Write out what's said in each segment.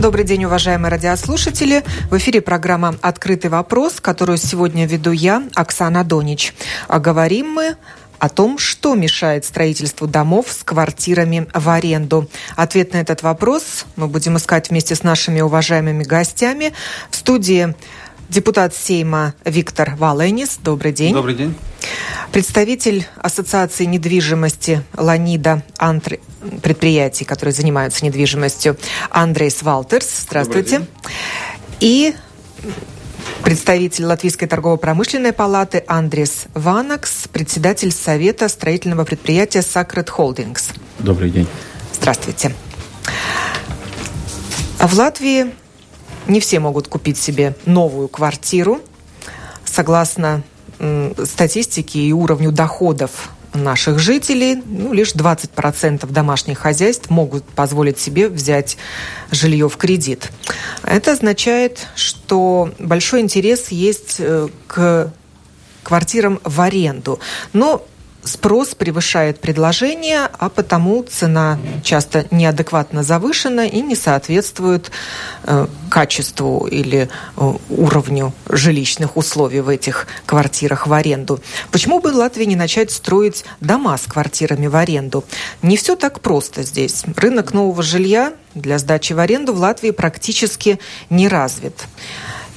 Добрый день, уважаемые радиослушатели. В эфире программа «Открытый вопрос», которую сегодня веду я, Оксана Донич. А говорим мы о том, что мешает строительству домов с квартирами в аренду. Ответ на этот вопрос мы будем искать вместе с нашими уважаемыми гостями. В студии депутат Сейма Виктор Валенис. Добрый день. Добрый день. Представитель Ассоциации недвижимости Ланида Антр... предприятий, которые занимаются недвижимостью, Андрейс Валтерс. Здравствуйте. И представитель Латвийской торгово-промышленной палаты Андрес Ванакс, председатель Совета строительного предприятия Sacred Holdings. Добрый день. Здравствуйте. А в Латвии не все могут купить себе новую квартиру. Согласно статистике и уровню доходов наших жителей, ну, лишь 20% домашних хозяйств могут позволить себе взять жилье в кредит. Это означает, что большой интерес есть э, к квартирам в аренду. Но спрос превышает предложение, а потому цена часто неадекватно завышена и не соответствует э, качеству или э, уровню жилищных условий в этих квартирах в аренду. Почему бы Латвии не начать строить дома с квартирами в аренду? Не все так просто здесь. Рынок нового жилья для сдачи в аренду в Латвии практически не развит.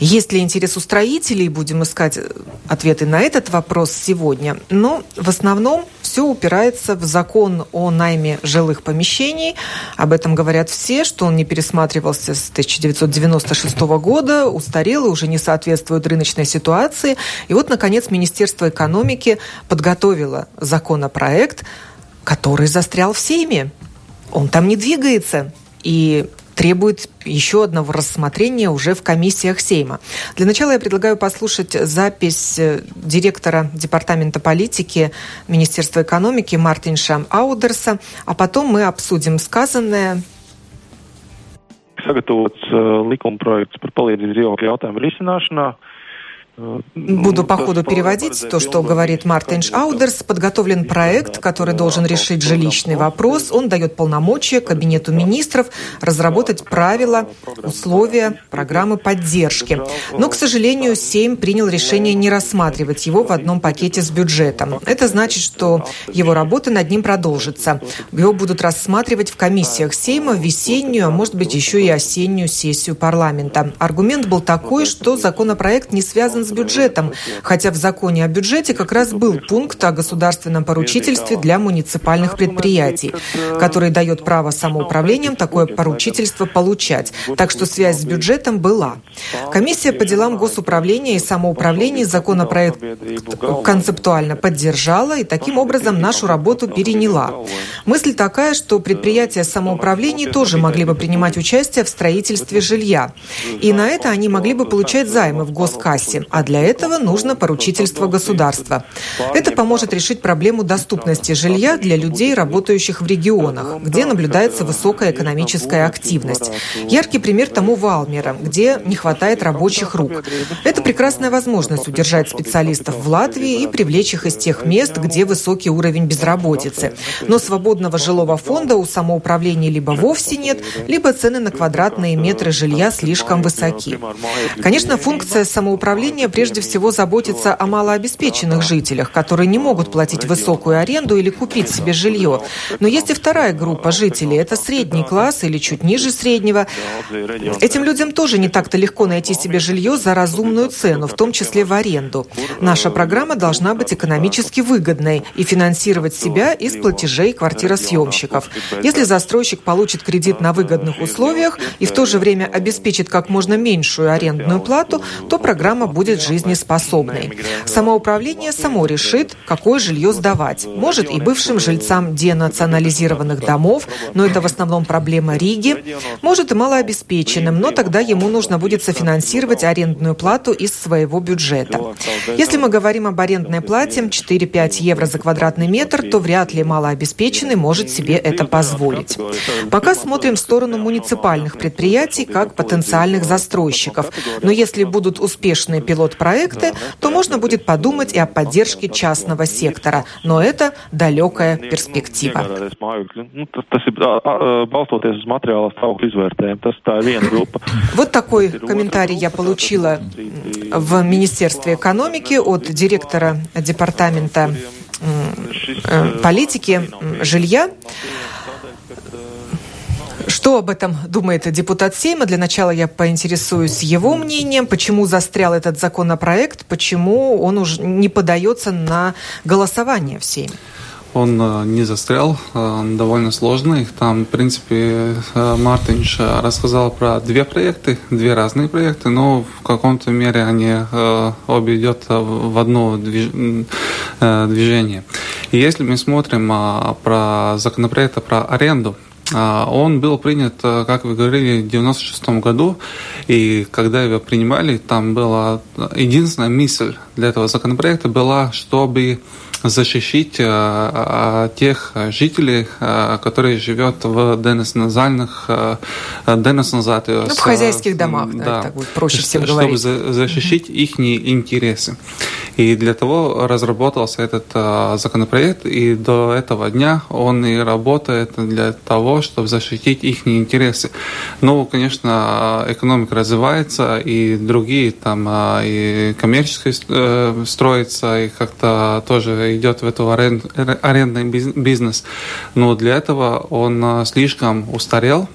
Есть ли интерес у строителей, будем искать э, ответы на этот вопрос сегодня. Но в основном все упирается в закон о найме жилых помещений. Об этом говорят все, что он не пересматривался с 1996 года, устарел и уже не соответствует рыночной ситуации. И вот, наконец, Министерство экономики подготовило законопроект, который застрял в Сейме. Он там не двигается. И требует еще одного рассмотрения уже в комиссиях Сейма. Для начала я предлагаю послушать запись э, директора Департамента политики Министерства экономики Мартинша Аудерса, а потом мы обсудим сказанное sagatavots uh, likuma projekts par palīdzību dzīvokļu jautājumu risināšanā. Буду по ходу переводить то, что говорит Мартин Аудерс. Подготовлен проект, который должен решить жилищный вопрос. Он дает полномочия Кабинету министров разработать правила, условия, программы поддержки. Но, к сожалению, Сейм принял решение не рассматривать его в одном пакете с бюджетом. Это значит, что его работа над ним продолжится. Его будут рассматривать в комиссиях Сейма в весеннюю, а может быть еще и осеннюю сессию парламента. Аргумент был такой, что законопроект не связан связан бюджетом, хотя в законе о бюджете как раз был пункт о государственном поручительстве для муниципальных предприятий, который дает право самоуправлениям такое поручительство получать. Так что связь с бюджетом была. Комиссия по делам госуправления и самоуправления законопроект концептуально поддержала и таким образом нашу работу переняла. Мысль такая, что предприятия самоуправления тоже могли бы принимать участие в строительстве жилья. И на это они могли бы получать займы в госкассе а для этого нужно поручительство государства. Это поможет решить проблему доступности жилья для людей, работающих в регионах, где наблюдается высокая экономическая активность. Яркий пример тому Валмера, где не хватает рабочих рук. Это прекрасная возможность удержать специалистов в Латвии и привлечь их из тех мест, где высокий уровень безработицы. Но свободного жилого фонда у самоуправления либо вовсе нет, либо цены на квадратные метры жилья слишком высоки. Конечно, функция самоуправления населения прежде всего заботится о малообеспеченных жителях, которые не могут платить высокую аренду или купить себе жилье. Но есть и вторая группа жителей. Это средний класс или чуть ниже среднего. Этим людям тоже не так-то легко найти себе жилье за разумную цену, в том числе в аренду. Наша программа должна быть экономически выгодной и финансировать себя из платежей квартиросъемщиков. Если застройщик получит кредит на выгодных условиях и в то же время обеспечит как можно меньшую арендную плату, то программа будет будет жизнеспособной. Самоуправление само решит, какое жилье сдавать. Может и бывшим жильцам денационализированных домов, но это в основном проблема Риги. Может и малообеспеченным, но тогда ему нужно будет софинансировать арендную плату из своего бюджета. Если мы говорим об арендной плате 4-5 евро за квадратный метр, то вряд ли малообеспеченный может себе это позволить. Пока смотрим в сторону муниципальных предприятий как потенциальных застройщиков. Но если будут успешные пилот-проекты, то можно будет подумать и о поддержке частного сектора. Но это далекая перспектива. Вот такой комментарий я получила в Министерстве экономики от директора департамента э, политики жилья. Что об этом думает депутат Сейма? Для начала я поинтересуюсь его мнением, почему застрял этот законопроект, почему он уже не подается на голосование в Сейме. Он э, не застрял, он довольно сложный. Там, в принципе, э, Мартинш рассказал про две проекты, две разные проекты, но в каком-то мере они э, обе идут в одно движение. И если мы смотрим про законопроект про аренду, он был принят, как вы говорили, в 96 году, и когда его принимали, там была единственная мысль для этого законопроекта была, чтобы защитить э, э, тех жителей, э, которые живут в деносназальных, деносназатых... Ну, в хозяйских домах, да, так будет проще всем чтобы говорить. Чтобы защитить их интересы. И для того разработался этот законопроект, и до этого дня он и работает для того, чтобы защитить их интересы. Ну, конечно, экономика развивается, и другие там, и коммерческие строятся, и как-то тоже идет в эту аренд, арендный бизнес. Но для этого он а, слишком устарел.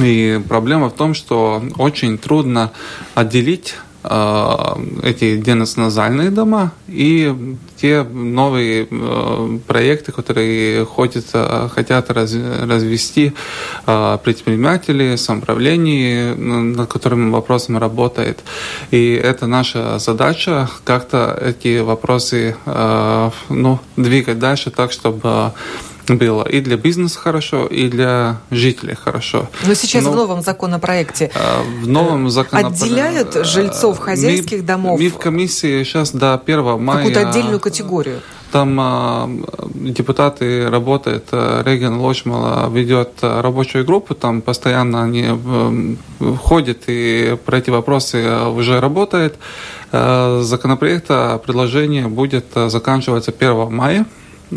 И проблема в том, что очень трудно отделить Э, эти деносназальные дома и те новые э, проекты, которые хотят, хотят раз, развести э, предприниматели, самоуправление, над которым вопросом работает. И это наша задача как-то эти вопросы ну, двигать дальше так, чтобы было и для бизнеса хорошо, и для жителей хорошо. Но сейчас Но, в новом законопроекте а, в новом законопроекте отделяют жильцов хозяйских мы, домов. В комиссии сейчас до 1 мая... Какую-то отдельную категорию. Там а, депутаты работают, а, Реген Лочмала ведет а, рабочую группу, там постоянно они а, ходят и про эти вопросы уже работает. А, законопроекта предложение будет заканчиваться 1 мая.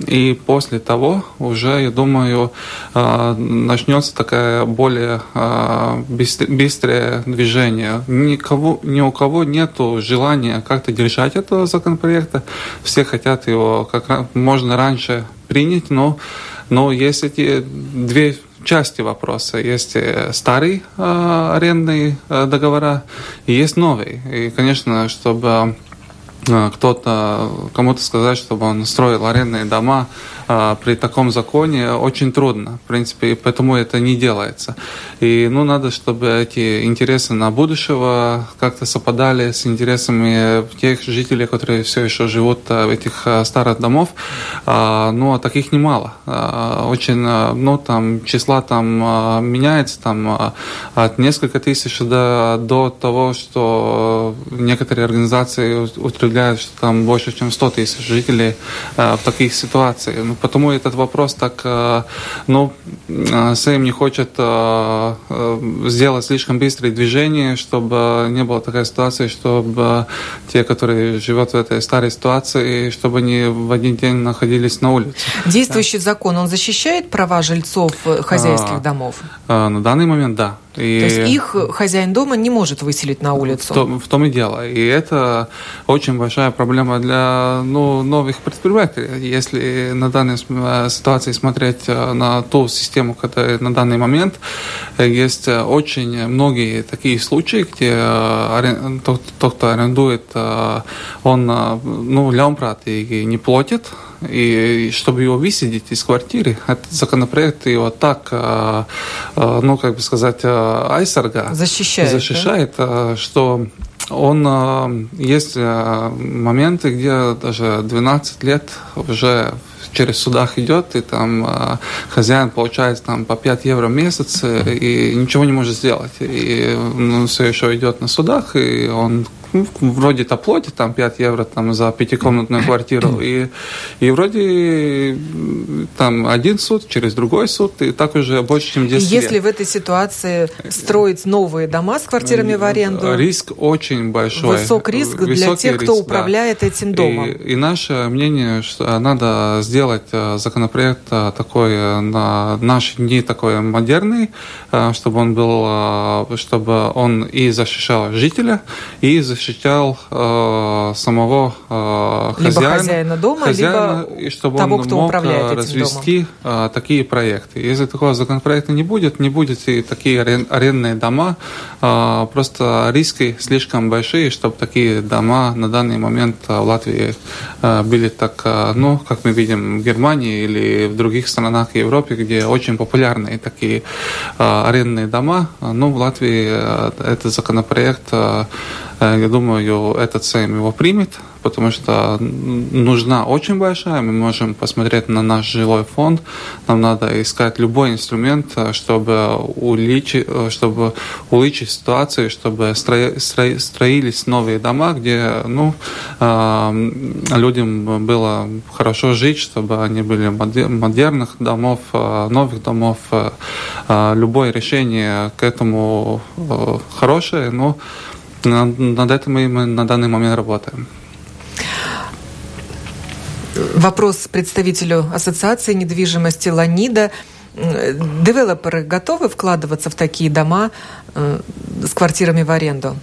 И после того уже, я думаю, а, начнется такая более а, быстрое движение. Никого, ни у кого нет желания как-то держать этого законопроекта. Все хотят его как можно раньше принять, но, но есть эти две части вопроса. Есть э, старые э, арендные э, договора и есть новые. И, конечно, чтобы кто-то, кому-то сказать, чтобы он строил арендные дома, а, при таком законе очень трудно, в принципе, и поэтому это не делается. И, ну, надо, чтобы эти интересы на будущего как-то совпадали с интересами тех жителей, которые все еще живут а, в этих старых домов. Ну, а таких немало. Очень, ну, там, числа там меняется, там, от несколько тысяч до, до того, что некоторые организации утверждают, что там больше, чем 100 тысяч жителей в таких ситуациях. Ну, потому этот вопрос так, э, ну, э, Сейм не хочет э, сделать слишком быстрые движения, чтобы не было такой ситуации, чтобы те, которые живут в этой старой ситуации, чтобы они в один день находились на улице. Действующий закон, он защищает права жильцов хозяйских а, домов? На данный момент, да. И То есть их хозяин дома не может выселить на улицу? В том, в том и дело. И это очень большая проблема для ну, новых предпринимателей. Если на данной э, ситуации смотреть э, на ту систему, которая на данный момент, э, есть очень многие такие случаи, где тот, кто арендует, он ну, лямпрат и не платит, и чтобы его высидеть из квартиры, этот законопроект его так, а, а, ну, как бы сказать, а, айсарга защищает, защищает да? что он есть моменты, где даже 12 лет уже через судах идет, и там хозяин получает там по 5 евро в месяц, и ничего не может сделать. И ну, все еще идет на судах, и он ну, вроде топлоте, там 5 евро там, за пятикомнатную квартиру, и, и вроде там один суд, через другой суд, и так уже больше, чем 10 Если лет. в этой ситуации строить новые дома с квартирами в аренду? Риск очень большой. Высок риск для тех, кто управляет да. этим домом. И, и наше мнение, что надо сделать э, законопроект э, такой э, на наши дни такой модерный, чтобы он был, чтобы он и защищал жителя, и защищал самого хозяина. Либо хозяина дома, хозяина, либо и чтобы того, он кто мог управляет этим развести домом. такие проекты. Если такого законопроекта не будет, не будет и такие арендные дома, просто риски слишком большие, чтобы такие дома на данный момент в Латвии были так, ну, как мы видим в Германии или в других странах Европы, где очень популярные такие арендные дома. Ну, в Латвии этот законопроект, я думаю, этот Сейм его примет, потому что нужна очень большая. Мы можем посмотреть на наш жилой фонд. Нам надо искать любой инструмент, э, чтобы улучшить, э, чтобы улучшить ситуацию, чтобы строились новые дома, где ну, э, людям было хорошо жить, чтобы они были модерных домов, новых домов. Любое решение к этому хорошее, но над этим мы на данный момент работаем. Вопрос представителю Ассоциации недвижимости Ланида. Девелоперы готовы вкладываться в такие дома э, с квартирами в аренду?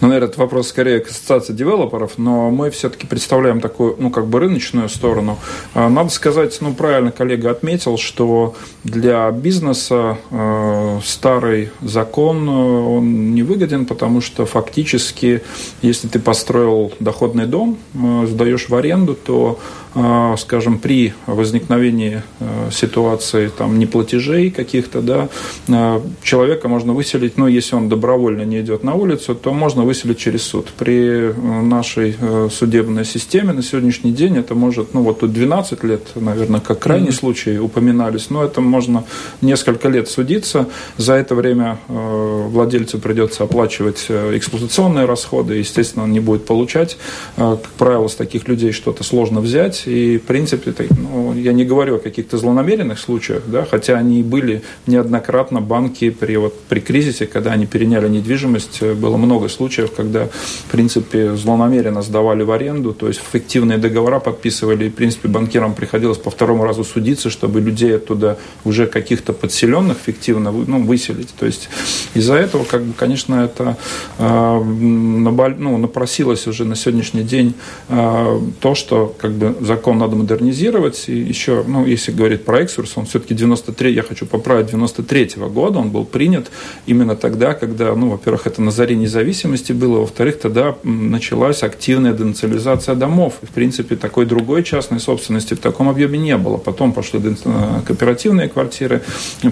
Ну, наверное, это вопрос скорее к ассоциации девелоперов, но мы все-таки представляем такую, ну, как бы рыночную сторону. А, надо сказать, ну, правильно коллега отметил, что для бизнеса э, старый закон, э, он не выгоден, потому что фактически, если ты построил доходный дом, э, сдаешь в аренду, то а, скажем, при возникновении э, ситуации там, неплатежей каких-то, да, э, человека можно выселить, но ну, если он добровольно не идет на улицу, то можно выселить через суд. При э, нашей судебной системе на сегодняшний день это может, ну вот тут 12 лет, наверное, как крайний mm-hmm. случай упоминались, но это можно несколько лет судиться. За это время владельцу придется оплачивать эксплуатационные расходы, естественно, он не будет получать. Как правило, с таких людей что-то сложно взять, решать. И, в принципе, так, ну, я не говорю о каких-то злонамеренных случаях, да, хотя они были неоднократно банки при, вот, при кризисе, когда они переняли недвижимость, было много случаев, когда, в принципе, злонамеренно сдавали в аренду, то есть фиктивные договора подписывали, и, в принципе, банкирам приходилось по второму разу судиться, чтобы людей оттуда уже каких-то подселенных фиктивно ну, выселить. То есть из-за этого, как бы, конечно, это э, ну, напросилось уже на сегодняшний день э, то, что как бы закон надо модернизировать. И еще, ну, если говорить про Эксурс, он все-таки 93, я хочу поправить, 93 -го года он был принят именно тогда, когда, ну, во-первых, это на заре независимости было, во-вторых, тогда началась активная денационализация домов. И, в принципе, такой другой частной собственности в таком объеме не было. Потом пошли э, кооперативные квартиры,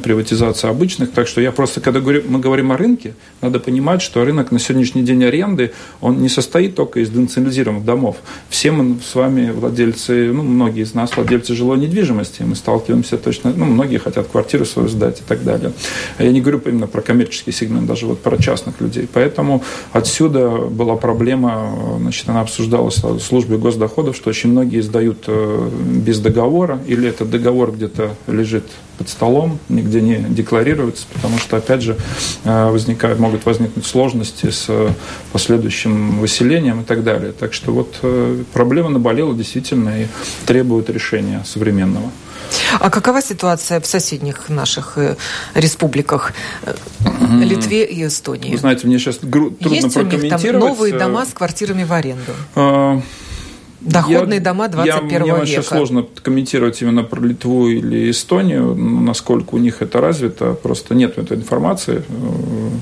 приватизация обычных. Так что я просто, когда говорю, мы говорим о рынке, надо понимать, что рынок на сегодняшний день аренды, он не состоит только из денационализированных домов. Все мы с вами владельцы владельцы, ну, многие из нас владельцы жилой недвижимости, мы сталкиваемся точно, ну, многие хотят квартиру свою сдать и так далее. Я не говорю именно про коммерческий сегмент, даже вот про частных людей. Поэтому отсюда была проблема, значит, она обсуждалась в службе госдоходов, что очень многие сдают э, без договора, или этот договор где-то лежит под столом, нигде не декларируется, потому что, опять же, э, возникают, могут возникнуть сложности с последующим выселением и так далее. Так что вот э, проблема наболела действительно и требует решения современного. А какова ситуация в соседних наших э, республиках Литве и Эстонии? Вы знаете, мне сейчас трудно Есть прокомментировать. У них там новые дома с квартирами в аренду? Доходные я, дома 21 я, мне века. Мне сложно комментировать именно про Литву или Эстонию, насколько у них это развито. Просто нет этой информации.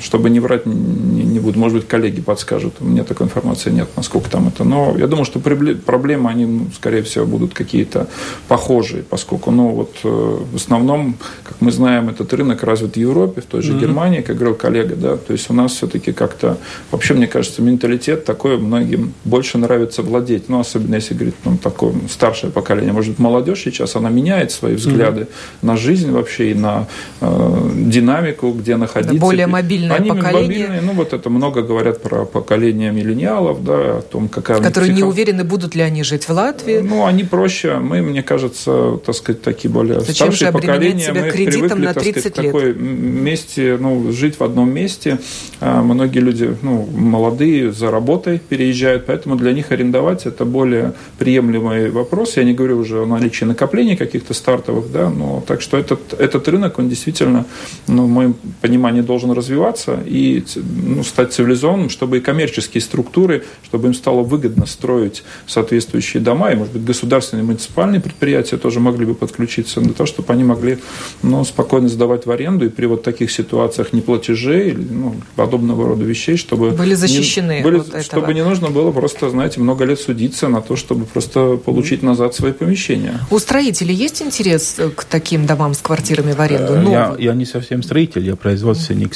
Чтобы не врать, не, не буду. Может быть, коллеги подскажут. У меня такой информации нет, насколько там это. Но я думаю, что проблемы, они, ну, скорее всего, будут какие-то похожие, поскольку, ну, вот э, в основном, как мы знаем, этот рынок развит в Европе, в той же mm-hmm. Германии, как говорил коллега, да. То есть у нас все-таки как-то, вообще, мне кажется, менталитет такой многим больше нравится владеть. Ну, особенно если говорить, ну, такое старшее поколение, может быть, молодежь сейчас, она меняет свои взгляды mm-hmm. на жизнь вообще и на э, динамику, где находиться. Более мобильное Они поколение. Мобильные, ну, вот это много говорят про поколение миллениалов, да, о том, какая Которые психо... не уверены, будут ли они жить в Латвии. Ну, они проще, мы, мне кажется, так сказать, такие более Зачем старшие поколения, себя мы кредитом привыкли, на 30 так сказать, лет? такой месте, ну, жить в одном месте. А многие люди, ну, молодые, за работой переезжают, поэтому для них арендовать это более приемлемый вопрос. Я не говорю уже о наличии накоплений каких-то стартовых, да, но так что этот, этот рынок, он действительно, ну, в моем понимании, должен развиваться и ну, стать цивилизованным, чтобы и коммерческие структуры, чтобы им стало выгодно строить соответствующие дома, и, может быть, государственные муниципальные предприятия тоже могли бы подключиться для того, чтобы они могли ну, спокойно сдавать в аренду и при вот таких ситуациях неплатежей или ну, подобного рода вещей, чтобы... Были защищены не, были, Чтобы не нужно было просто, знаете, много лет судиться на то, чтобы просто получить назад свои помещения. У строителей есть интерес к таким домам с квартирами в аренду? Новым? Я, я не совсем строитель, я производственник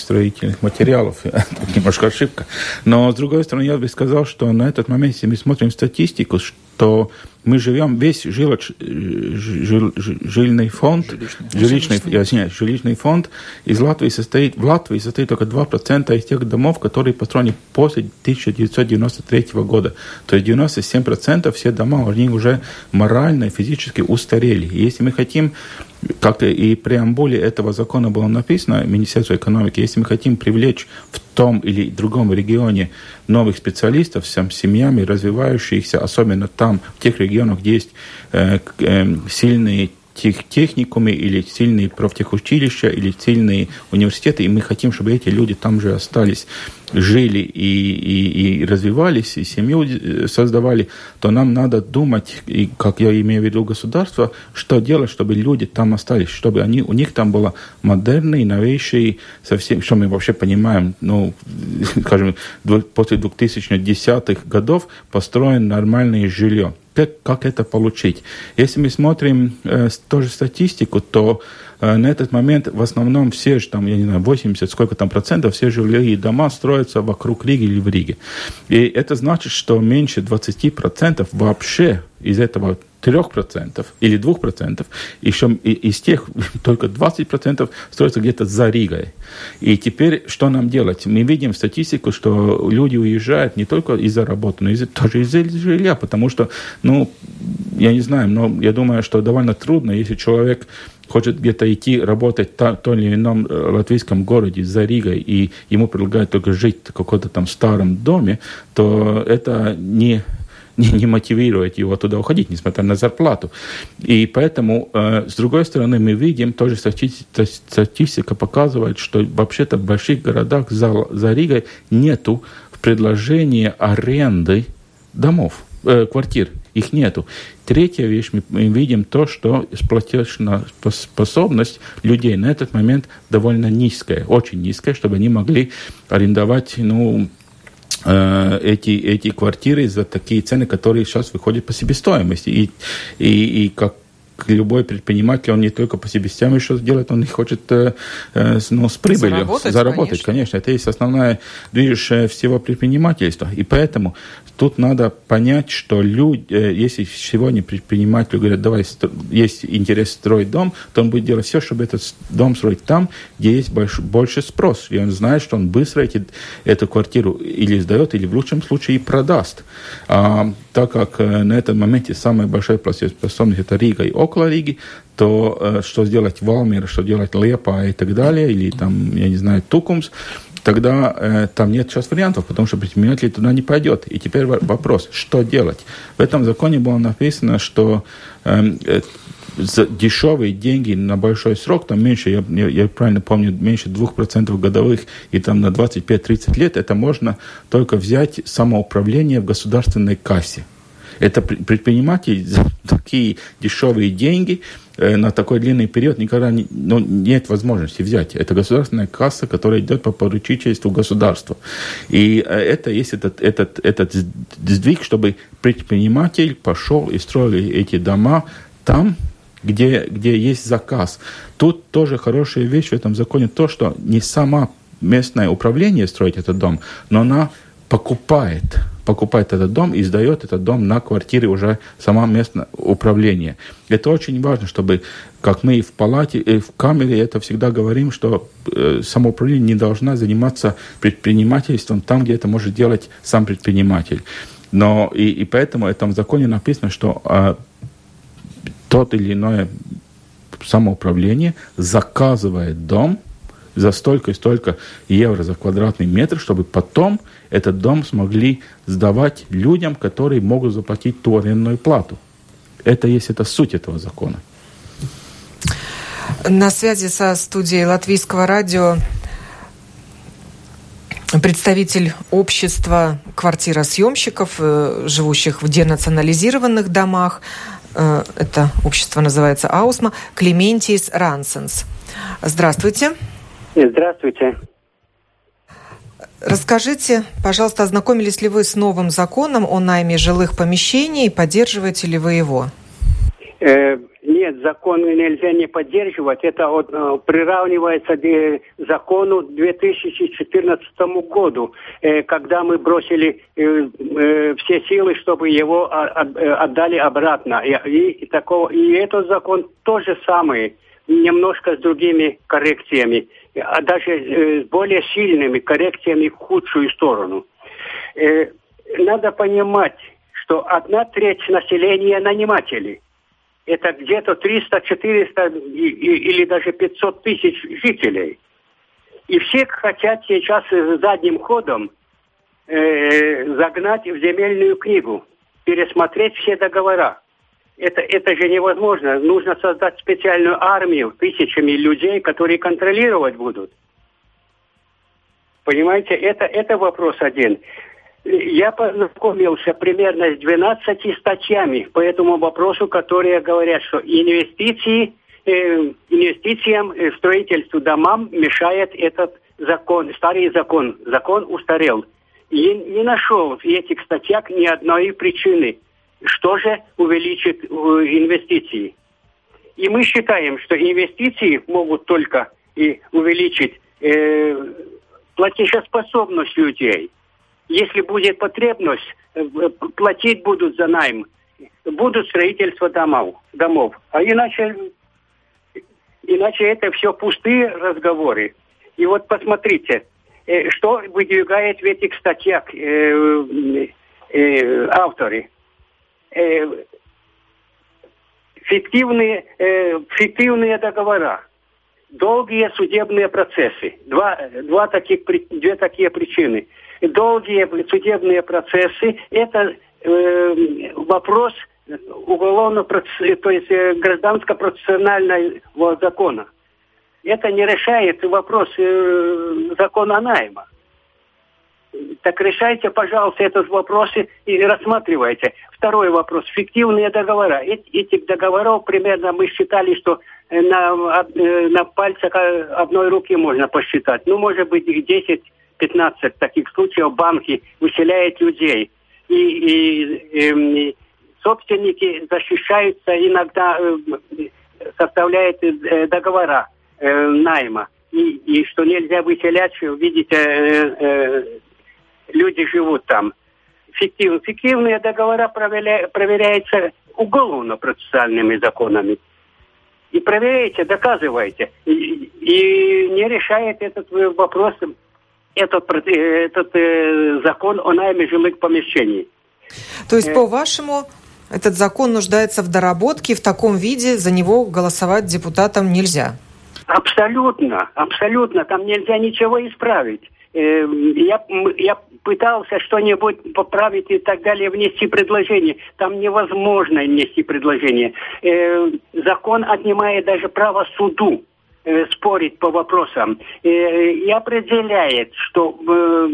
строительных материалов. Немножко ошибка. Но, с другой стороны, я бы сказал, что на этот момент, если мы смотрим статистику, что мы живем, весь жилоч, жил, жильный фонд, жилищный, жилищный, я извиняюсь, жилищный фонд из Латвии состоит, в Латвии состоит только 2% из тех домов, которые построены после 1993 года. То есть 97% все дома, они уже морально и физически устарели. И если мы хотим как и преамбуле этого закона было написано, Министерство экономики, если мы хотим привлечь в том или другом регионе новых специалистов с семьями, развивающихся, особенно там, в тех регионах, где есть э, э, сильные тех, техникумы или сильные профтехучилища или сильные университеты, и мы хотим, чтобы эти люди там же остались, жили и, и, и развивались, и семью э, создавали, то нам надо думать, и как я имею в виду государство, что делать, чтобы люди там остались, чтобы они, у них там было модерный, новейший, совсем, что мы вообще понимаем, ну, скажем, после 2010-х годов построен нормальное жилье как, как это получить. Если мы смотрим э, тоже статистику, то э, на этот момент в основном все же там, я не знаю, 80, сколько там процентов, все жилые дома строятся вокруг Риги или в Риге. И это значит, что меньше 20 процентов вообще из этого 3% или 2%, еще из тех только 20% строятся где-то за Ригой. И теперь что нам делать? Мы видим статистику, что люди уезжают не только из-за работы, но и тоже из-за жилья, потому что, ну, я не знаю, но я думаю, что довольно трудно, если человек хочет где-то идти работать в том или ином э, латвийском городе за Ригой, и ему предлагают только жить в каком-то там старом доме, то это не не, не мотивирует его туда уходить, несмотря на зарплату. И поэтому, э, с другой стороны, мы видим, тоже статистика, показывает, что вообще-то в больших городах за, за Ригой нету предложения аренды домов, э, квартир. Их нету. Третья вещь, мы, видим то, что платежная способность людей на этот момент довольно низкая, очень низкая, чтобы они могли арендовать, ну, эти, эти квартиры за такие цены, которые сейчас выходят по себестоимости. И, и, и как любой предприниматель, он не только по себе себестоимости что делает, он хочет э, э, ну, с прибылью заработать, заработать конечно. конечно. Это есть основная движущая всего предпринимательства. И поэтому тут надо понять, что люди, если сегодня предпринимателю говорят, давай, есть интерес строить дом, то он будет делать все, чтобы этот дом строить там, где есть больше, больше спрос. И он знает, что он быстро эти, эту квартиру или сдает, или в лучшем случае и продаст. А, так как на этом моменте самая большая платежеспособность это Рига и около Риги, то что сделать Валмир, что делать Лепа и так далее, или там, я не знаю, Тукумс, тогда э, там нет сейчас вариантов, потому что предприниматель туда не пойдет. И теперь вопрос, что делать? В этом законе было написано, что э, за дешевые деньги на большой срок, там меньше, я, я, я правильно помню, меньше 2% годовых и там на 25-30 лет, это можно только взять самоуправление в государственной кассе. Это предприниматель за такие дешевые деньги э, на такой длинный период никогда не, ну, нет возможности взять. Это государственная касса, которая идет по поручительству государства. И э, это есть этот, этот, этот сдвиг, чтобы предприниматель пошел и строил эти дома там, где, где есть заказ. Тут тоже хорошая вещь в этом законе то, что не сама местное управление строит этот дом, но она покупает покупает этот дом и сдает этот дом на квартиры уже сама местное управление. Это очень важно, чтобы, как мы и в палате, и в камере это всегда говорим, что э, самоуправление не должна заниматься предпринимательством там, где это может делать сам предприниматель. Но и, и поэтому в этом законе написано, что э, тот или иное самоуправление заказывает дом за столько и столько евро за квадратный метр, чтобы потом этот дом смогли сдавать людям, которые могут заплатить ту арендную плату. Это есть это суть этого закона. На связи со студией Латвийского радио представитель общества квартиросъемщиков, э, живущих в денационализированных домах. Э, это общество называется Аусма. Клементис Рансенс. Здравствуйте. Здравствуйте. Расскажите, пожалуйста, ознакомились ли вы с новым законом о найме жилых помещений и поддерживаете ли вы его? Э, нет, закон нельзя не поддерживать. Это вот, э, приравнивается к закону 2014 году, э, когда мы бросили э, э, все силы, чтобы его от, э, отдали обратно. И, и, такого, и этот закон тоже самый, немножко с другими коррекциями а даже э, более сильными коррекциями в худшую сторону. Э, надо понимать, что одна треть населения наниматели. Это где-то 300, 400 или даже 500 тысяч жителей. И все хотят сейчас задним ходом э, загнать в земельную книгу, пересмотреть все договора это, это же невозможно. Нужно создать специальную армию тысячами людей, которые контролировать будут. Понимаете, это, это вопрос один. Я познакомился примерно с 12 статьями по этому вопросу, которые говорят, что инвестиции, э, инвестициям, э, строительству домам мешает этот закон, старый закон. Закон устарел. И не нашел в этих статьях ни одной причины – что же увеличит э, инвестиции? И мы считаем, что инвестиции могут только и увеличить э, платежеспособность людей. Если будет потребность, э, платить будут за найм, будут строительство домов. домов. А иначе, иначе это все пустые разговоры. И вот посмотрите, э, что выдвигает в этих статьях э, э, авторы э, фиктивные, э, фиктивные договора, долгие судебные процессы. Два, два таких, две такие причины. Долгие судебные процессы – это э, вопрос уголовно то есть э, гражданско-процессуального закона. Это не решает вопрос э, закона найма. Так решайте, пожалуйста, этот вопрос и рассматривайте. Второй вопрос. Фиктивные договора. Этих договоров примерно мы считали, что э, на, э, на пальцах одной руки можно посчитать. Ну, может быть, 10-15 таких случаев банки выселяют людей. И, и, и, эм, собственники защищаются, иногда э, составляют договора найма. И, и что нельзя выселять, видите, люди живут там. Фиктив, фиктивные договора проверя, проверяются уголовно-процессуальными законами. И проверяйте, доказывайте. И, и не решает этот вопрос, этот, этот э, закон о найме жилых помещений. То есть, э, по-вашему, этот закон нуждается в доработке, и в таком виде за него голосовать депутатам нельзя? Абсолютно, абсолютно. Там нельзя ничего исправить. Э, я, я пытался что-нибудь поправить и так далее, внести предложение. Там невозможно внести предложение. Э, закон отнимает даже право суду э, спорить по вопросам э, и определяет, что э,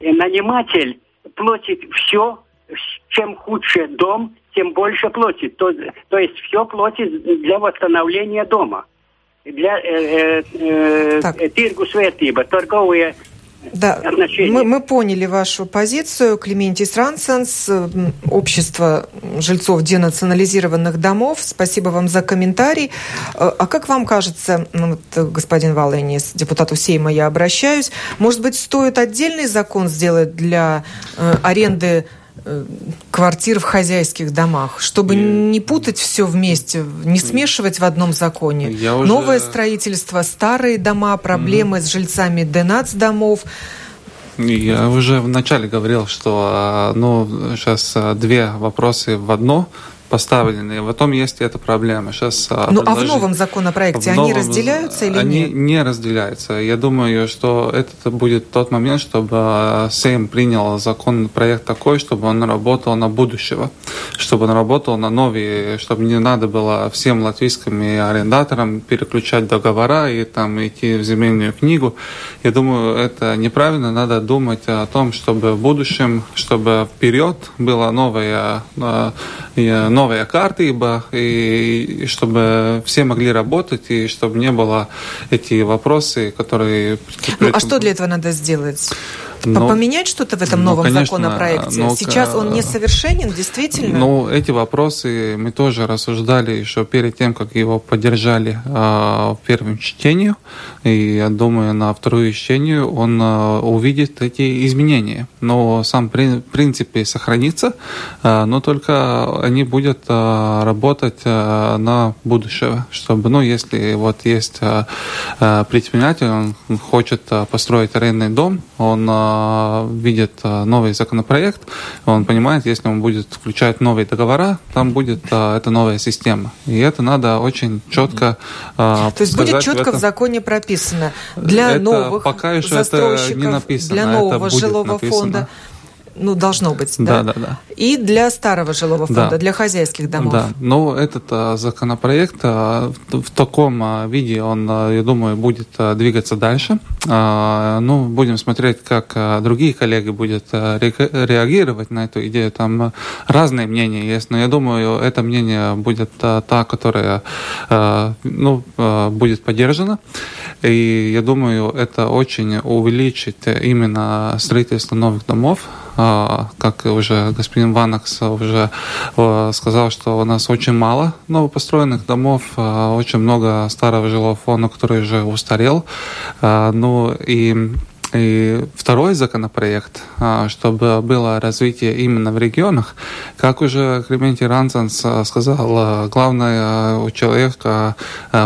наниматель платит все, чем худше дом, тем больше платит. То, то есть все платит для восстановления дома. Для э, э, э, тиргус вертиба, торговые да, мы, мы поняли вашу позицию. Клементис Рансенс, общество жильцов денационализированных домов. Спасибо вам за комментарий. Э, а как вам кажется, ну, вот, господин Валенис, депутату Сейма я обращаюсь, может быть, стоит отдельный закон сделать для э, аренды квартир в хозяйских домах, чтобы и... не путать все вместе, не смешивать в одном законе. Я уже... Новое строительство, старые дома, проблемы mm-hmm. с жильцами денац домов. Я уже вначале говорил, что а, ну, сейчас а, две вопросы в одно поставлены. В том есть эта проблема. Сейчас, а, ну, предложить... а в новом законопроекте в новом... они разделяются или они нет? Они не разделяются. Я думаю, что это будет тот момент, чтобы а, Сейм принял законопроект такой, чтобы он работал на будущего, чтобы он работал на новые, чтобы не надо было всем латвийским арендаторам переключать договора и там идти в земельную книгу. Я думаю, это неправильно. Надо думать о том, чтобы в будущем, чтобы вперед была новая, новая а, новая kārtība, и, и чтобы все могли работать, и чтобы не было эти вопросы, которые... Ну, а что для этого надо сделать? Но, Поменять что-то в этом ну, новом конечно, законопроекте? Но, Сейчас он несовершенен, действительно? Ну, эти вопросы мы тоже рассуждали еще перед тем, как его поддержали э, в первом чтении. И я думаю, на второе чтение он э, увидит эти изменения. Но сам при, в принципе сохранится, э, но только они будут э, работать э, на будущее. Чтобы, ну, если вот есть э, предприниматель, он хочет построить арендный дом, он э, видит э, новый законопроект, он понимает, если он будет включать новые договора, там будет э, эта новая система. И это надо очень четко э, То есть будет четко в, этом. в законе прописано для это новых пока еще застройщиков, это не написано, для нового жилого написано. фонда ну, должно быть, да? Да, да, да. И для старого жилого фонда, да. для хозяйских домов. Да, но этот а, законопроект а, в, таком а, виде, он, я думаю, будет двигаться дальше. Ну, будем смотреть, как другие коллеги будут ре, реагировать на эту идею. Там разные мнения есть, но я думаю, это мнение будет та, которая ну, будет поддержана. И я думаю, это очень увеличит именно строительство новых домов. А, как уже господин Ванакс уже э, сказал, что у нас очень мало новопостроенных домов, а, очень много старого жилого фонда, который уже устарел. А, ну и и второй законопроект, а, чтобы было развитие именно в регионах, как уже Клементий Ранцанс сказал, главное у человека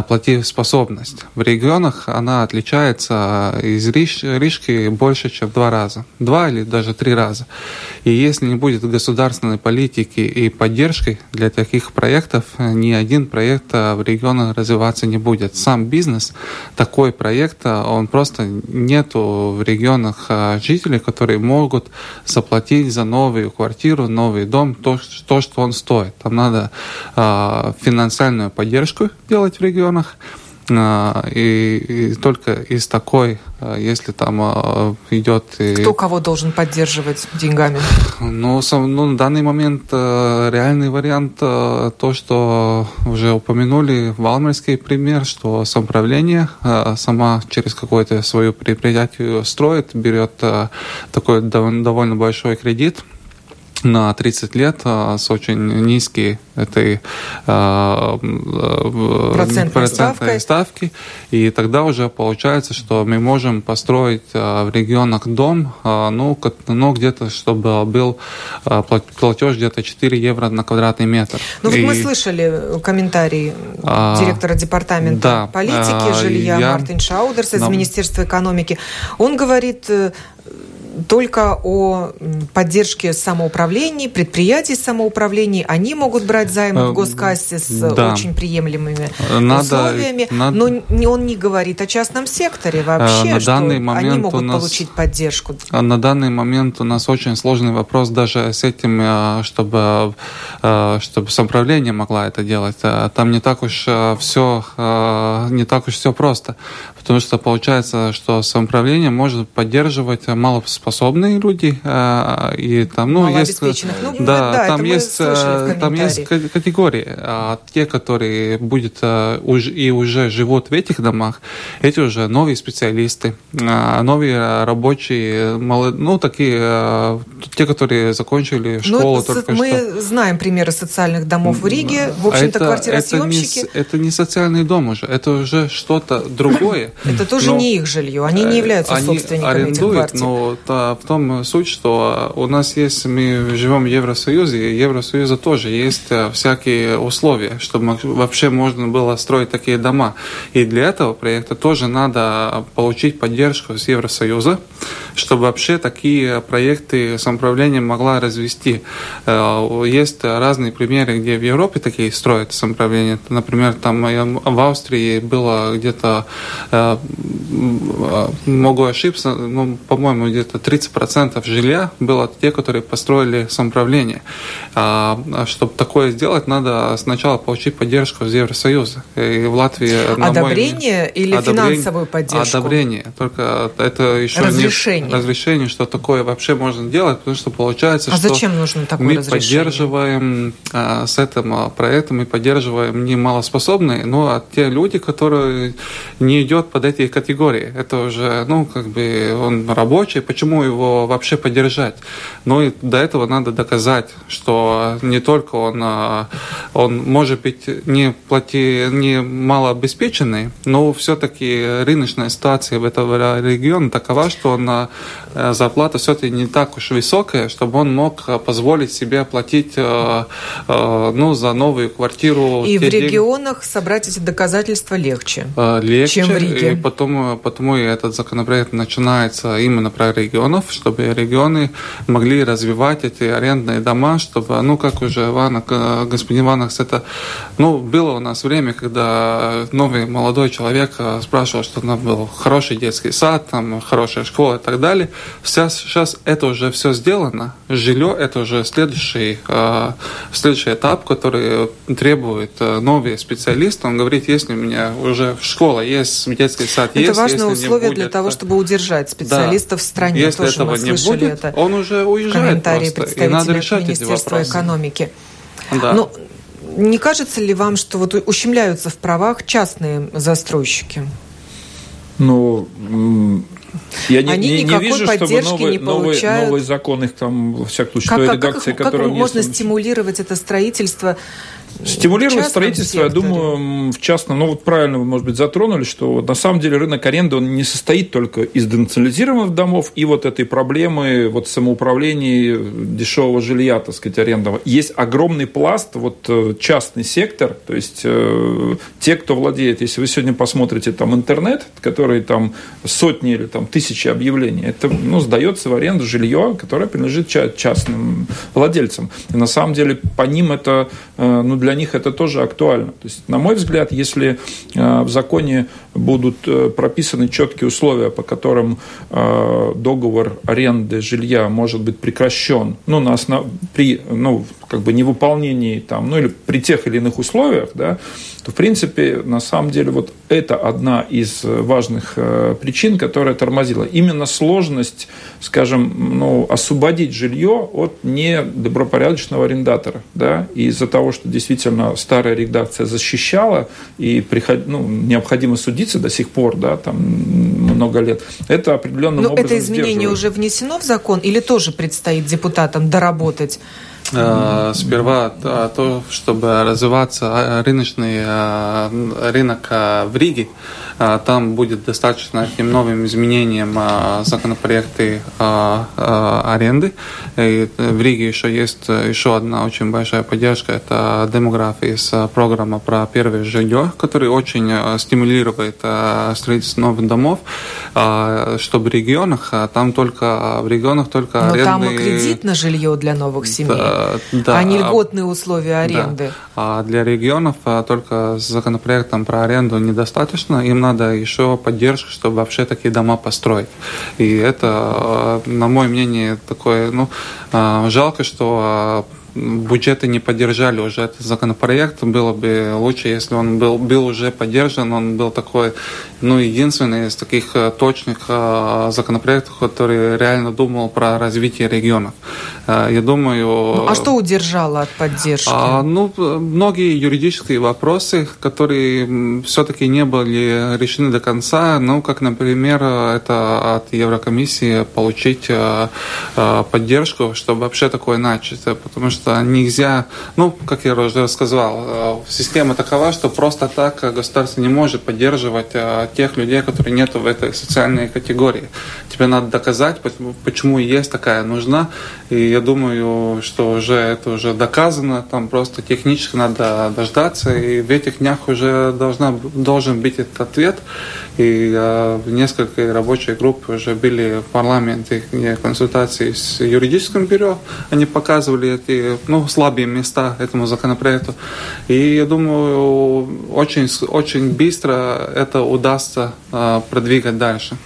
платежеспособность. В регионах она отличается из Рижки больше, чем в два раза. Два или даже три раза. И если не будет государственной политики и поддержки для таких проектов, ни один проект в регионах развиваться не будет. Сам бизнес, такой проект, он просто нету в регионах а, жителей, которые могут заплатить за новую квартиру, новый дом, то, то что он стоит. Там надо а, финансовую поддержку делать в регионах. А, и, и только из такой, если там идет... Кто кого должен поддерживать деньгами? Ну, сам, ну, на данный момент реальный вариант то, что уже упомянули, Валмерский пример, что самоуправление сама через какое-то свое предприятие строит, берет такой довольно большой кредит, на 30 лет а, с очень низкой этой а, процентной, процентной ставки. И тогда уже получается, что мы можем построить а, в регионах дом, ну, ну где-то, чтобы был платеж где-то 4 евро на квадратный метр. Ну, вот мы слышали комментарий директора департамента да, политики жилья я, Мартин Шаудерс из нам... Министерства экономики. Он говорит, э, только о поддержке самоуправлений, предприятий самоуправлений. Они могут брать займы в э, госкассе с да. очень приемлемыми надо, условиями, надо... но он не говорит о частном секторе вообще, на что данный момент они могут нас, получить поддержку. На данный момент у нас очень сложный вопрос даже с этим, э, чтобы, э, чтобы самоуправление могла это делать. Там не так уж все, не так уж все просто. Потому что получается, что самоуправление может поддерживать малоспособные люди. А, и там, ну, есть, ну, да, да, там, есть, э, там есть категории. А те, которые будет э, и уже живут в этих домах, эти уже новые специалисты, новые рабочие, ну, такие, э, те, которые закончили ну, школу ну, только мы что. Мы знаем примеры социальных домов в Риге. В общем-то, квартиросъемщики. Это не, это не социальный дом уже, это уже что-то другое. Это тоже но, не их жилье, они не являются они собственниками арендуют, этих квартир. но та, в том суть, что у нас есть, мы живем в Евросоюзе, и Евросоюза тоже есть всякие условия, чтобы вообще можно было строить такие дома. И для этого проекта тоже надо получить поддержку с Евросоюза, чтобы вообще такие проекты самоуправление могла развести. Э, есть разные примеры, где в Европе такие строят самоуправление. Например, там в Австрии было где-то, э, могу ошибиться, ну, по-моему, где-то 30% жилья было те, которые построили самоуправление. А, а чтобы такое сделать, надо сначала получить поддержку из Евросоюза. И в Латвии... Одобрение мой... или одобрение, финансовую поддержку? Одобрение. Только это еще разрешение. не разрешение, что такое вообще можно делать, потому что получается, а что зачем нужно такое мы разрешение? поддерживаем а, с этим а, проектом, мы поддерживаем не малоспособные, но а те люди, которые не идет под эти категории. Это уже, ну, как бы он рабочий, почему его вообще поддержать? Но и до этого надо доказать, что не только он, а, он может быть не, плати, не малообеспеченный, но все-таки рыночная ситуация в этом регионе такова, что он, а, зарплата все-таки не так уж высокая, чтобы он мог позволить себе платить э, ну, за новую квартиру. И в регионах деньги. собрать эти доказательства легче, легче чем в Риге. И потому, потому и этот законопроект начинается именно про регионов, чтобы регионы могли развивать эти арендные дома, чтобы, ну, как уже Ивана, господин Иванакс, это, ну, было у нас время, когда новый молодой человек спрашивал, что нам был хороший детский сад, там, хорошая школа и так далее. Сейчас, сейчас это уже все сделано. Жилье – это уже следующий, э, следующий этап, который требует э, новые специалисты. Он говорит, если у меня уже школа есть, детский сад это есть, Это важное условие будет, для того, чтобы удержать специалистов да, в стране. Если Тоже этого не будет, это он уже уезжает просто. И надо решать Министерства эти экономики. Да. Но не кажется ли вам, что вот ущемляются в правах частные застройщики? Ну, я не, Они не, не вижу, чтобы новый, не получают. новый, новый закон их там, во всяком случае, как, той как, редакции, как, которая как можно стимулировать это строительство Стимулировать строительство, секторе. я думаю, в частном, ну вот правильно вы, может быть, затронули, что на самом деле рынок аренды, он не состоит только из денационализированных домов и вот этой проблемы вот самоуправления дешевого жилья, так сказать, арендного. Есть огромный пласт, вот э, частный сектор, то есть э, те, кто владеет, если вы сегодня посмотрите там интернет, который там сотни или там тысячи объявлений, это, ну, сдается в аренду жилье, которое принадлежит частным владельцам. И на самом деле по ним это, э, ну, для них это тоже актуально. То есть, на мой взгляд, если э, в законе будут э, прописаны четкие условия, по которым э, договор аренды жилья может быть прекращен, ну, на основ... при ну, как бы невыполнении там, ну, или при тех или иных условиях, да, то, в принципе, на самом деле, вот это одна из важных причин, которая тормозила. Именно сложность, скажем, ну, освободить жилье от недобропорядочного арендатора, да, и из-за того, что действительно действительно старая редакция защищала, и приход, ну, необходимо судиться до сих пор, да, там много лет, это определенным Но образом это изменение уже внесено в закон или тоже предстоит депутатам доработать? Э, сперва то, чтобы развиваться а, рыночный э, рынок э, в Риге, там будет достаточно этим новым изменением законопроекты аренды. И в Риге еще есть еще одна очень большая поддержка, это демография с программа про первое жилье, который очень стимулирует строительство новых домов, чтобы в регионах, там только в регионах только Но арендные... там и кредит на жилье для новых семей. Да, да, а не льготные условия аренды. Да. А для регионов а, только с законопроектом про аренду недостаточно. Им надо еще поддержка, чтобы вообще такие дома построить. И это, а, на мое мнение, такое, ну, а, жалко, что бюджеты не поддержали уже этот законопроект. Было бы лучше, если он был, был уже поддержан, он был такой, ну, единственный из таких э, точных э, законопроектов, который реально думал про развитие регионов. Э, я думаю... Ну, а что удержало от поддержки? А, ну, многие юридические вопросы, которые все-таки не были решены до конца, ну, как, например, это от Еврокомиссии получить поддержку, чтобы вообще такое начать, потому что что нельзя, ну, как я уже рассказал, система такова, что просто так государство не может поддерживать тех людей, которые нет в этой социальной категории. Тебе надо доказать, почему есть такая нужна. И я думаю, что уже это уже доказано, там просто технически надо дождаться, и в этих днях уже должна, должен быть этот ответ. И э, несколько рабочих групп уже были в парламенте консультации с юридическим бюро, они показывали эти ну, слабые места этому законопроекту. И я думаю, очень, очень быстро это удастся э, продвигать дальше.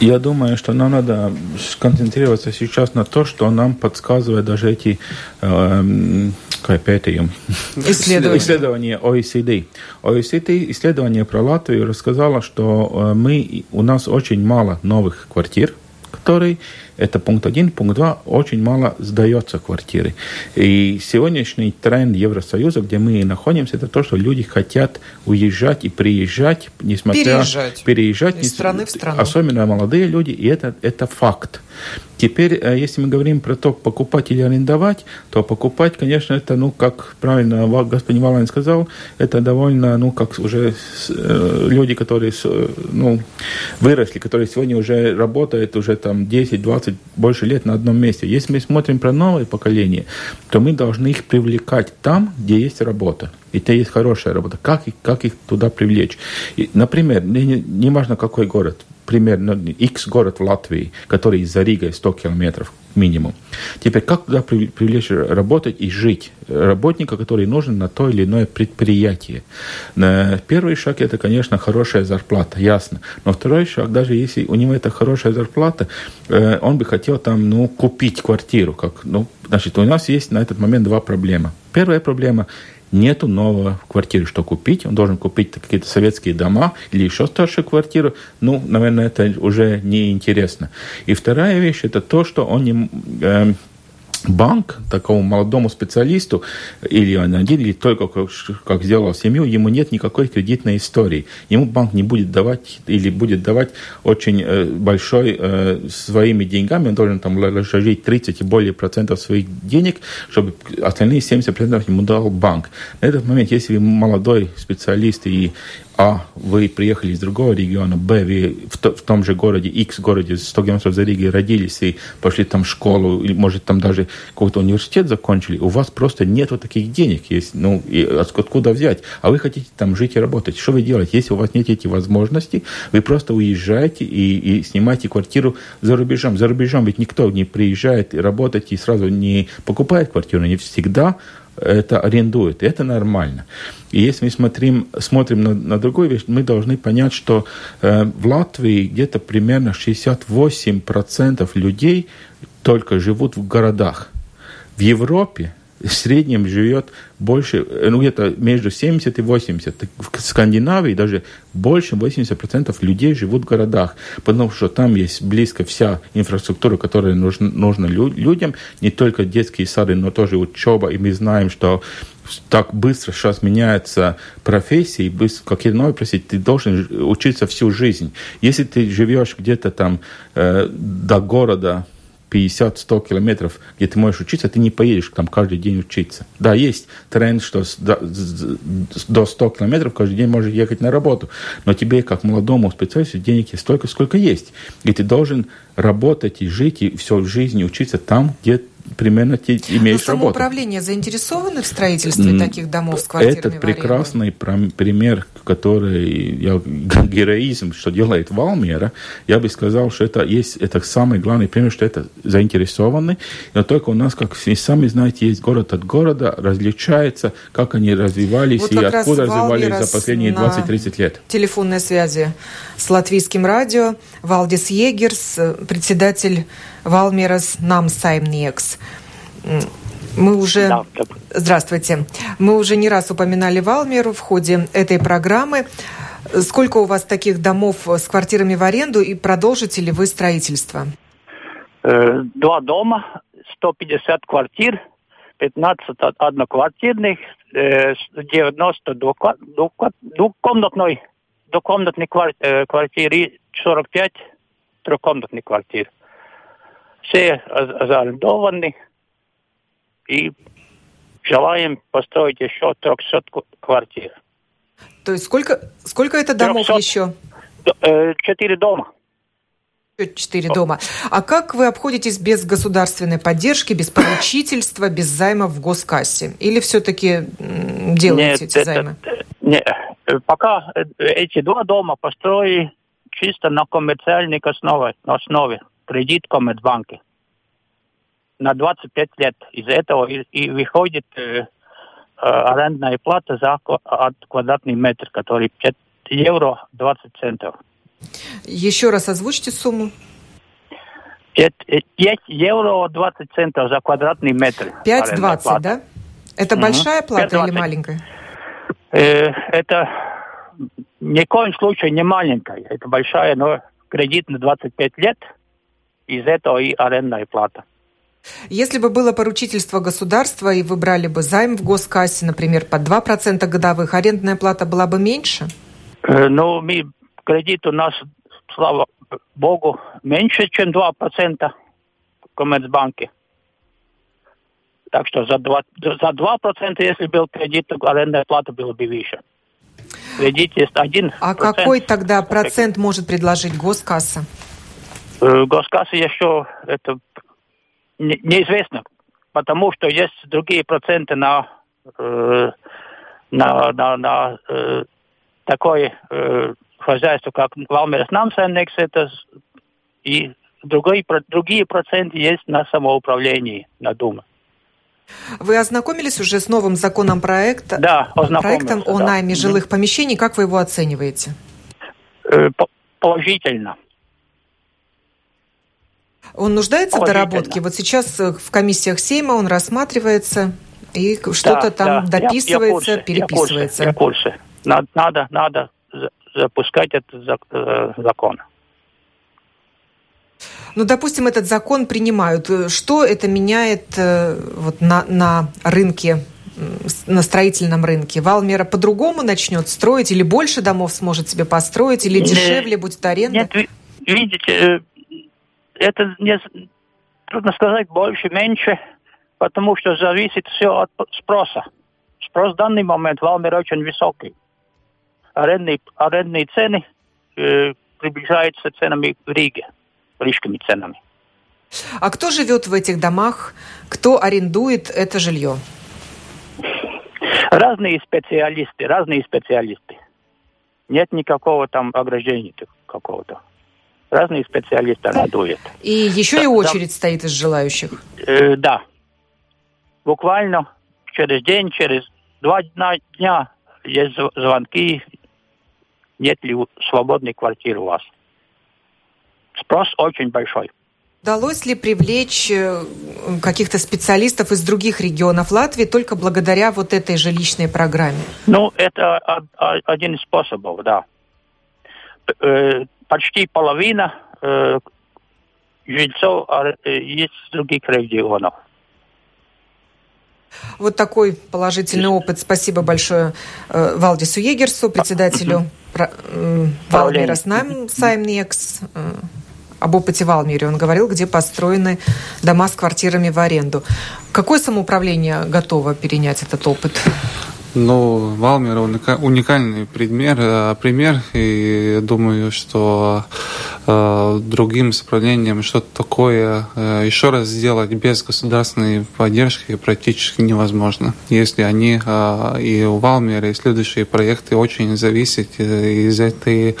Я думаю, что нам надо сконцентрироваться сейчас на то, что нам подсказывают даже эти э, пētījumi. Исследования. исследования OECD. OECD исследование про Латвию рассказало, что э, мы, у нас очень мало новых квартир, которые это пункт один. Пункт два. Очень мало сдается квартиры. И сегодняшний тренд Евросоюза, где мы находимся, это то, что люди хотят уезжать и приезжать, несмотря... Переезжать. Переезжать. Из страны в страну. Особенно молодые люди, и это, это факт. Теперь, э, если мы говорим про то, покупать или арендовать, то покупать, конечно, это, ну, как правильно господин Валайн сказал, это довольно, ну, как уже э, люди, которые, ну, выросли, которые сегодня уже работают уже там 10-20 больше лет на одном месте. Если мы смотрим про новое поколение, то мы должны их привлекать там, где есть работа. И это есть хорошая работа. Как, как их туда привлечь? И, например, не, не важно какой город, примерно X город в Латвии, который за Ригой 100 километров минимум. Теперь, как туда привлечь работать и жить работника, который нужен на то или иное предприятие? Первый шаг – это, конечно, хорошая зарплата, ясно. Но второй шаг, даже если у него это хорошая зарплата, э, он бы хотел там, ну, купить квартиру. Как, ну, значит, у нас есть на этот момент два проблемы. Первая проблема нету нового квартиры, что купить. Он должен купить какие-то советские дома или еще старшую квартиру. Ну, наверное, это уже неинтересно. И вторая вещь, это то, что он не... Э, банк такому молодому специалисту, или один, или только как, как сделал семью, ему нет никакой кредитной истории. Ему банк не будет давать или будет давать очень э, большой э, своими деньгами, он должен там вложить 30 и более процентов своих денег, чтобы остальные 70 процентов ему дал банк. На этот момент, если молодой специалист и а, вы приехали из другого региона, Б, вы в, то, в том же городе, X городе, 100 километров за Ригой родились и пошли там в школу, или, может, там даже какой-то университет закончили, у вас просто нет вот таких денег, есть, ну, и откуда взять? А вы хотите там жить и работать. Что вы делаете? Если у вас нет этих возможностей, вы просто уезжаете и, и снимаете квартиру за рубежом. За рубежом ведь никто не приезжает и работать и сразу не покупает квартиру, они всегда это арендуют. И это нормально. И если мы смотрим, смотрим на, на другую вещь, мы должны понять, что э, в Латвии где-то примерно 68% людей только живут в городах. В Европе в среднем живет больше, э, ну где-то между 70 и 80. В Скандинавии даже больше 80% людей живут в городах, потому что там есть близко вся инфраструктура, которая нужна, нужна людям, не только детские сады, но тоже учеба, и мы знаем, что так быстро сейчас меняется профессия, и быстро, как иной профессии, ты должен учиться всю жизнь. Если ты живешь где-то там э, до города 50-100 километров, где ты можешь учиться, ты не поедешь там каждый день учиться. Да, есть тренд, что до 100 километров каждый день можешь ехать на работу, но тебе, как молодому специалисту, денег есть столько, сколько есть. И ты должен работать и жить, и все в жизни учиться там, где примерно те имеешь Но работу. самоуправление заинтересованы в строительстве таких домов с квартирами Этот прекрасный пример, который я, героизм, что делает Валмера, я бы сказал, что это есть это самый главный пример, что это заинтересованы. Но только у нас, как вы сами знаете, есть город от города, различается, как они развивались вот и откуда развивались за последние 20-30 лет. Телефонной связи с латвийским радио Валдис Егерс, председатель Валмерас Намсаймниекс. Мы уже... Да, Здравствуйте. Мы уже не раз упоминали Валмеру в ходе этой программы. Сколько у вас таких домов с квартирами в аренду и продолжите ли вы строительство? Э, два дома, 150 квартир, 15 одноквартирных, 90 двухкомнатной, двухкомнатной э, квартиры, 45 трехкомнатных квартир все заарендовані. и желаем построить еще 300 квартир. То есть сколько, сколько это домов 300, еще? Э, четыре дома. Четыре дома. А как вы обходитесь без государственной поддержки, без поручительства, без займов в госкассе? Или все-таки делаете нет, эти это, займы? Нет, пока эти два дома построили чисто на коммерциальной основе, основе кредит Коммерцбанки на 25 лет. Из этого и, и выходит э, э, арендная плата за от квадратный метр, который 5 евро 20 центов. Еще раз озвучьте сумму. 5, 5 э, евро 20 центов за квадратный метр. 5,20, да? Это угу. большая плата 5, или маленькая? Э, это ни в коем случае не маленькая. Это большая, но кредит на 25 лет. Из этого и арендная плата. Если бы было поручительство государства, и вы брали бы займ в госкассе, например, под 2% годовых, арендная плата была бы меньше? Э, ну, мы, кредит у нас, слава богу, меньше, чем 2% в Коммерцбанке. Так что за 2%, за 2% если был кредит, то арендная плата была бы выше. Кредит есть 1%. А какой тогда процент может предложить госкасса? Э, госкасса еще это неизвестно, потому что есть другие проценты на, э, на, на, на э, такое э, хозяйство, как Валмерс Намсенекс, это и другие, другие проценты есть на самоуправлении, на Думе. Вы ознакомились уже с новым законом проекта? Да, проектом о да. найме жилых помещений. Как вы его оцениваете? Э, положительно. Он нуждается в доработке? Вот сейчас э, в комиссиях Сейма он рассматривается, и что-то да, там да. дописывается, я, я переписывается. Я курсе. Надо, надо, надо запускать этот э, закон. Ну, допустим, этот закон принимают. Что это меняет э, вот, на, на рынке, на строительном рынке? Валмера по-другому начнет строить или больше домов сможет себе построить, или дешевле будет аренда? Нет, видите, это не, трудно сказать больше, меньше, потому что зависит все от спроса. Спрос в данный момент в Алмере очень высокий. Арендные, арендные цены э, приближаются ценами в Риге, рижскими ценами. А кто живет в этих домах? Кто арендует это жилье? Разные специалисты, разные специалисты. Нет никакого там ограждения какого-то разные специалисты радуют. И еще и очередь да, стоит из желающих? Э, да. Буквально через день, через два дня есть звонки, нет ли свободной квартиры у вас. Спрос очень большой. Удалось ли привлечь э, каких-то специалистов из других регионов Латвии только благодаря вот этой жилищной программе? Ну, это один из способов, да. Почти половина э, жильцов э, есть с других регионов. Вот такой положительный опыт. Спасибо большое э, Валдису Егерсу, председателю э, Валмира Саймнекс. Э, об опыте Валмире он говорил, где построены дома с квартирами в аренду. Какое самоуправление готово перенять этот опыт? Ну, Валмер уникальный пример, э, пример, и думаю, что э, другим исправлением что-то такое э, еще раз сделать без государственной поддержки практически невозможно. Если они э, и у Валмера, и следующие проекты очень зависят э, из этой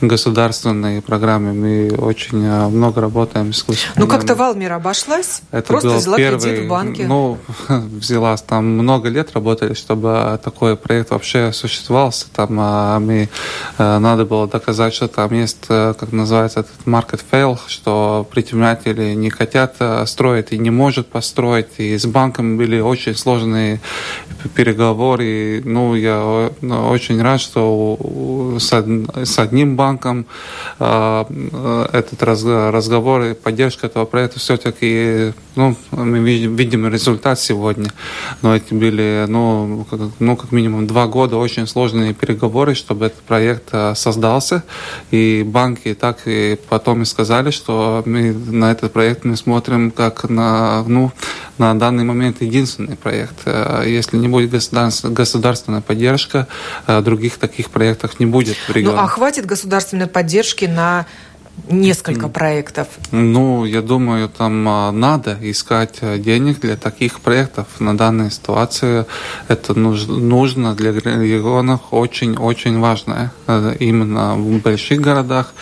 государственной программы. Мы очень э, много работаем с Ну, как-то Валмер обошлась? Это Просто взяла первый, кредит в банке? Ну, взяла. Там много лет работали, чтобы такой проект вообще существовал. Там а, мы, а, надо было доказать, что там есть, а, как называется, этот market fail, что предприниматели не хотят а, строить и не может построить. И с банком были очень сложные переговоры. Ну, я ну, очень рад, что с, одним банком этот разговор и поддержка этого проекта все-таки, ну, мы видим результат сегодня. Но эти были, ну, ну, как минимум два года очень сложные переговоры, чтобы этот проект э, создался. И банки так и потом и сказали, что мы на этот проект мы смотрим как на, ну, на данный момент единственный проект. Если не будет государственная поддержка, других таких проектов не будет в регионе. Ну, а хватит государственной поддержки на несколько проектов? Ну, я думаю, там а, надо искать э, денег для таких проектов. На данной ситуации это нужно для регионов очень-очень важно. Э, именно в больших городах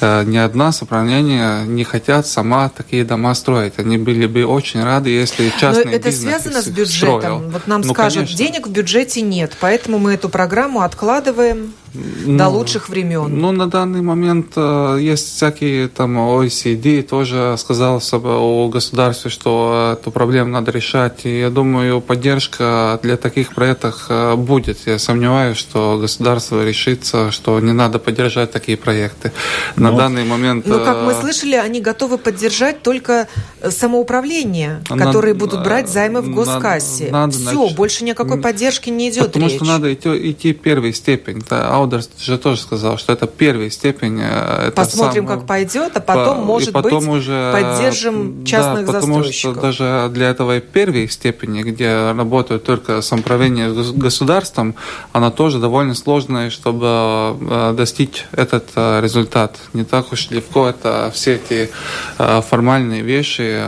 э, ни одна соправление не хотят сама такие дома строить. Они были бы очень рады, если частный Но это связано с бюджетом. Строил. Вот нам ну, скажут, конечно. денег в бюджете нет, поэтому мы эту программу откладываем ну, до лучших времен. Ну, на данный момент есть всякие там OECD тоже сказал о государстве, что эту проблему надо решать. И я думаю, поддержка для таких проектов э, будет. Я сомневаюсь, что государство решится, что не надо поддержать такие проекты. На Но, данный момент... Ну, как мы э, слышали, они готовы поддержать только самоуправление, которые надо, будут брать займы в госкассе. Надо, Все, больше никакой поддержки не идет Потому речь. что надо идти, идти первой степень. Аудерс же тоже сказал, что это первая степень. Э, это Посмотрим, сам... как пойдет, а потом, по, может потом быть, уже, поддержим частных да, потому застройщиков. что даже для этого первой степени, где работают только самоуправление государством, она тоже довольно сложная, чтобы э, достичь этот э, результат. Не так уж легко это все эти формальные вещи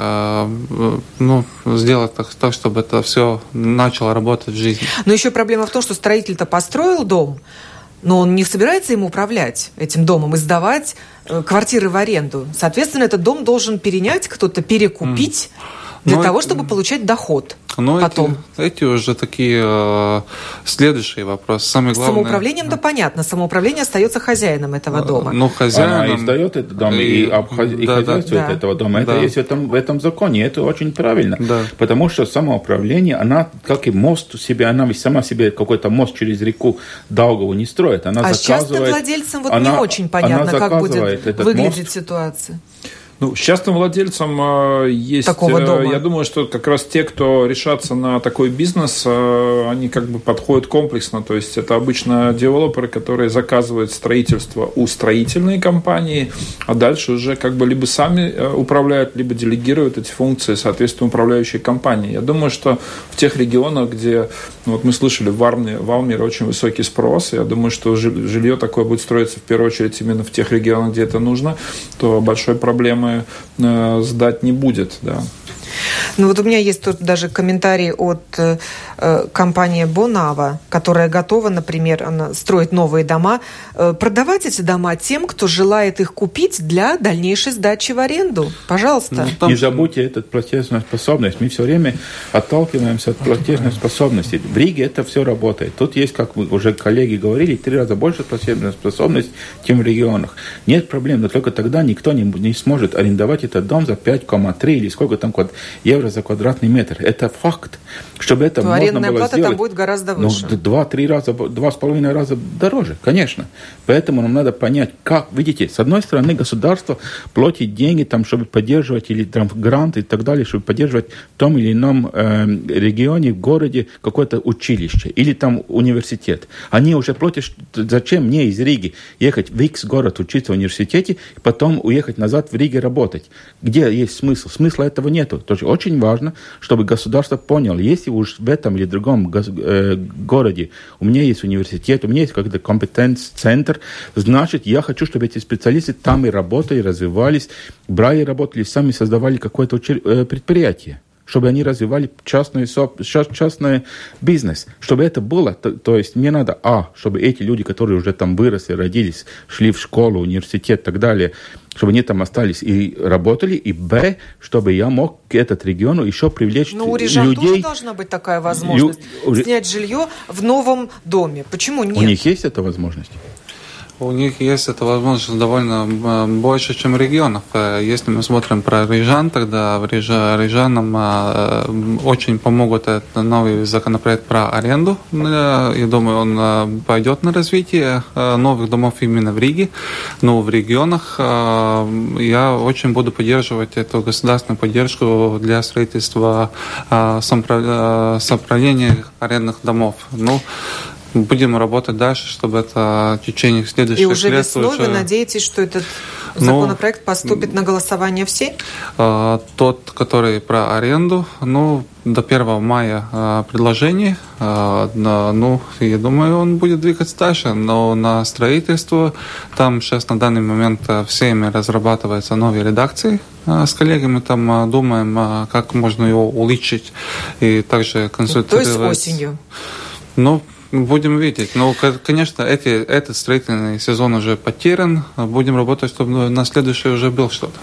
ну, сделать так, так, чтобы это все начало работать в жизни. Но еще проблема в том, что строитель-то построил дом, но он не собирается им управлять этим домом и сдавать э, квартиры в аренду. Соответственно, этот дом должен перенять кто-то, перекупить mm. Для Но того, это... чтобы получать доход. Но потом. Эти, эти уже такие э, следующие вопросы. Самое главное. Самоуправлением-то понятно. Самоуправление остается хозяином этого дома. Ну, хозяином... Она издает этот дом и, и, обхоз... да, и хозяйствует да. этого дома. Это да. есть в этом, в этом законе. Это очень правильно. Да. Потому что самоуправление, она, как и мост себе, она сама себе какой-то мост через реку Даугаву не строит. Она а заказывает... частным владельцам вот она, не очень понятно, как будет выглядеть мост. ситуация. Ну, с частным владельцем э, есть... Такого э, дома. Я думаю, что как раз те, кто решатся на такой бизнес, э, они как бы подходят комплексно. То есть это обычно девелоперы, которые заказывают строительство у строительной компании, а дальше уже как бы либо сами э, управляют, либо делегируют эти функции, соответственно, управляющей компании. Я думаю, что в тех регионах, где, ну, вот мы слышали, в Алмере очень высокий спрос, я думаю, что жилье такое будет строиться в первую очередь именно в тех регионах, где это нужно, то большой проблемы программы э, сдать не будет. Да. Ну вот у меня есть тут даже комментарий от э, компании Бонава, которая готова, например, она строит новые дома, э, продавать эти дома тем, кто желает их купить для дальнейшей сдачи в аренду. Пожалуйста. Ну, там... Не забудьте эту платежную способность. Мы все время отталкиваемся от платежной способности. В Риге это все работает. Тут есть, как мы уже коллеги говорили, три раза больше платежной способности, чем в регионах. Нет проблем, но только тогда никто не, не сможет арендовать этот дом за 5,3 или сколько там евро за квадратный метр. Это факт. Чтобы это То можно было плата сделать, там будет гораздо ну, выше. Ну, два-три раза, два с половиной раза дороже, конечно. Поэтому нам надо понять, как, видите, с одной стороны государство платит деньги, там, чтобы поддерживать, или там гранты и так далее, чтобы поддерживать в том или ином э, регионе, в городе какое-то училище или там университет. Они уже платят, зачем мне из Риги ехать в X город учиться в университете, потом уехать назад в Риге работать. Где есть смысл? Смысла этого нету. То есть очень важно, чтобы государство поняло, если уж в этом или другом э, городе у меня есть университет, у меня есть какой-то компетенц-центр, значит, я хочу, чтобы эти специалисты там и работали, развивались, брали, работали, сами создавали какое-то э, предприятие чтобы они развивали частный, частный бизнес, чтобы это было, то, то есть мне надо, а, чтобы эти люди, которые уже там выросли, родились, шли в школу, университет и так далее, чтобы они там остались и работали, и б, чтобы я мог к этот региону еще привлечь Ну, у рижан людей. тоже должна быть такая возможность, Лю... снять жилье в новом доме. Почему нет? У них есть эта возможность? У них есть эта возможность довольно э, больше, чем в регионах. Э, если мы смотрим про Рижан, тогда в Рижанам э, очень помогут этот новый законопроект про аренду. Я думаю, он пойдет на развитие новых домов именно в Риге. Но в регионах я очень буду поддерживать эту государственную поддержку для строительства самоуправления арендных домов. Ну, будем работать дальше, чтобы это в течение следующих лет... И уже весной уже... вы надеетесь, что этот Законопроект ну, поступит на голосование все? А, тот, который про аренду, ну, до 1 мая а, предложение. А, ну, я думаю, он будет двигаться дальше, но на строительство там сейчас на данный момент всеми разрабатываются новые редакции с коллегами, там думаем, как можно его улучшить и также консультировать. То есть осенью? Ну, Будем видеть. Но, конечно, эти, этот строительный сезон уже потерян. Будем работать, чтобы на следующий уже был что-то.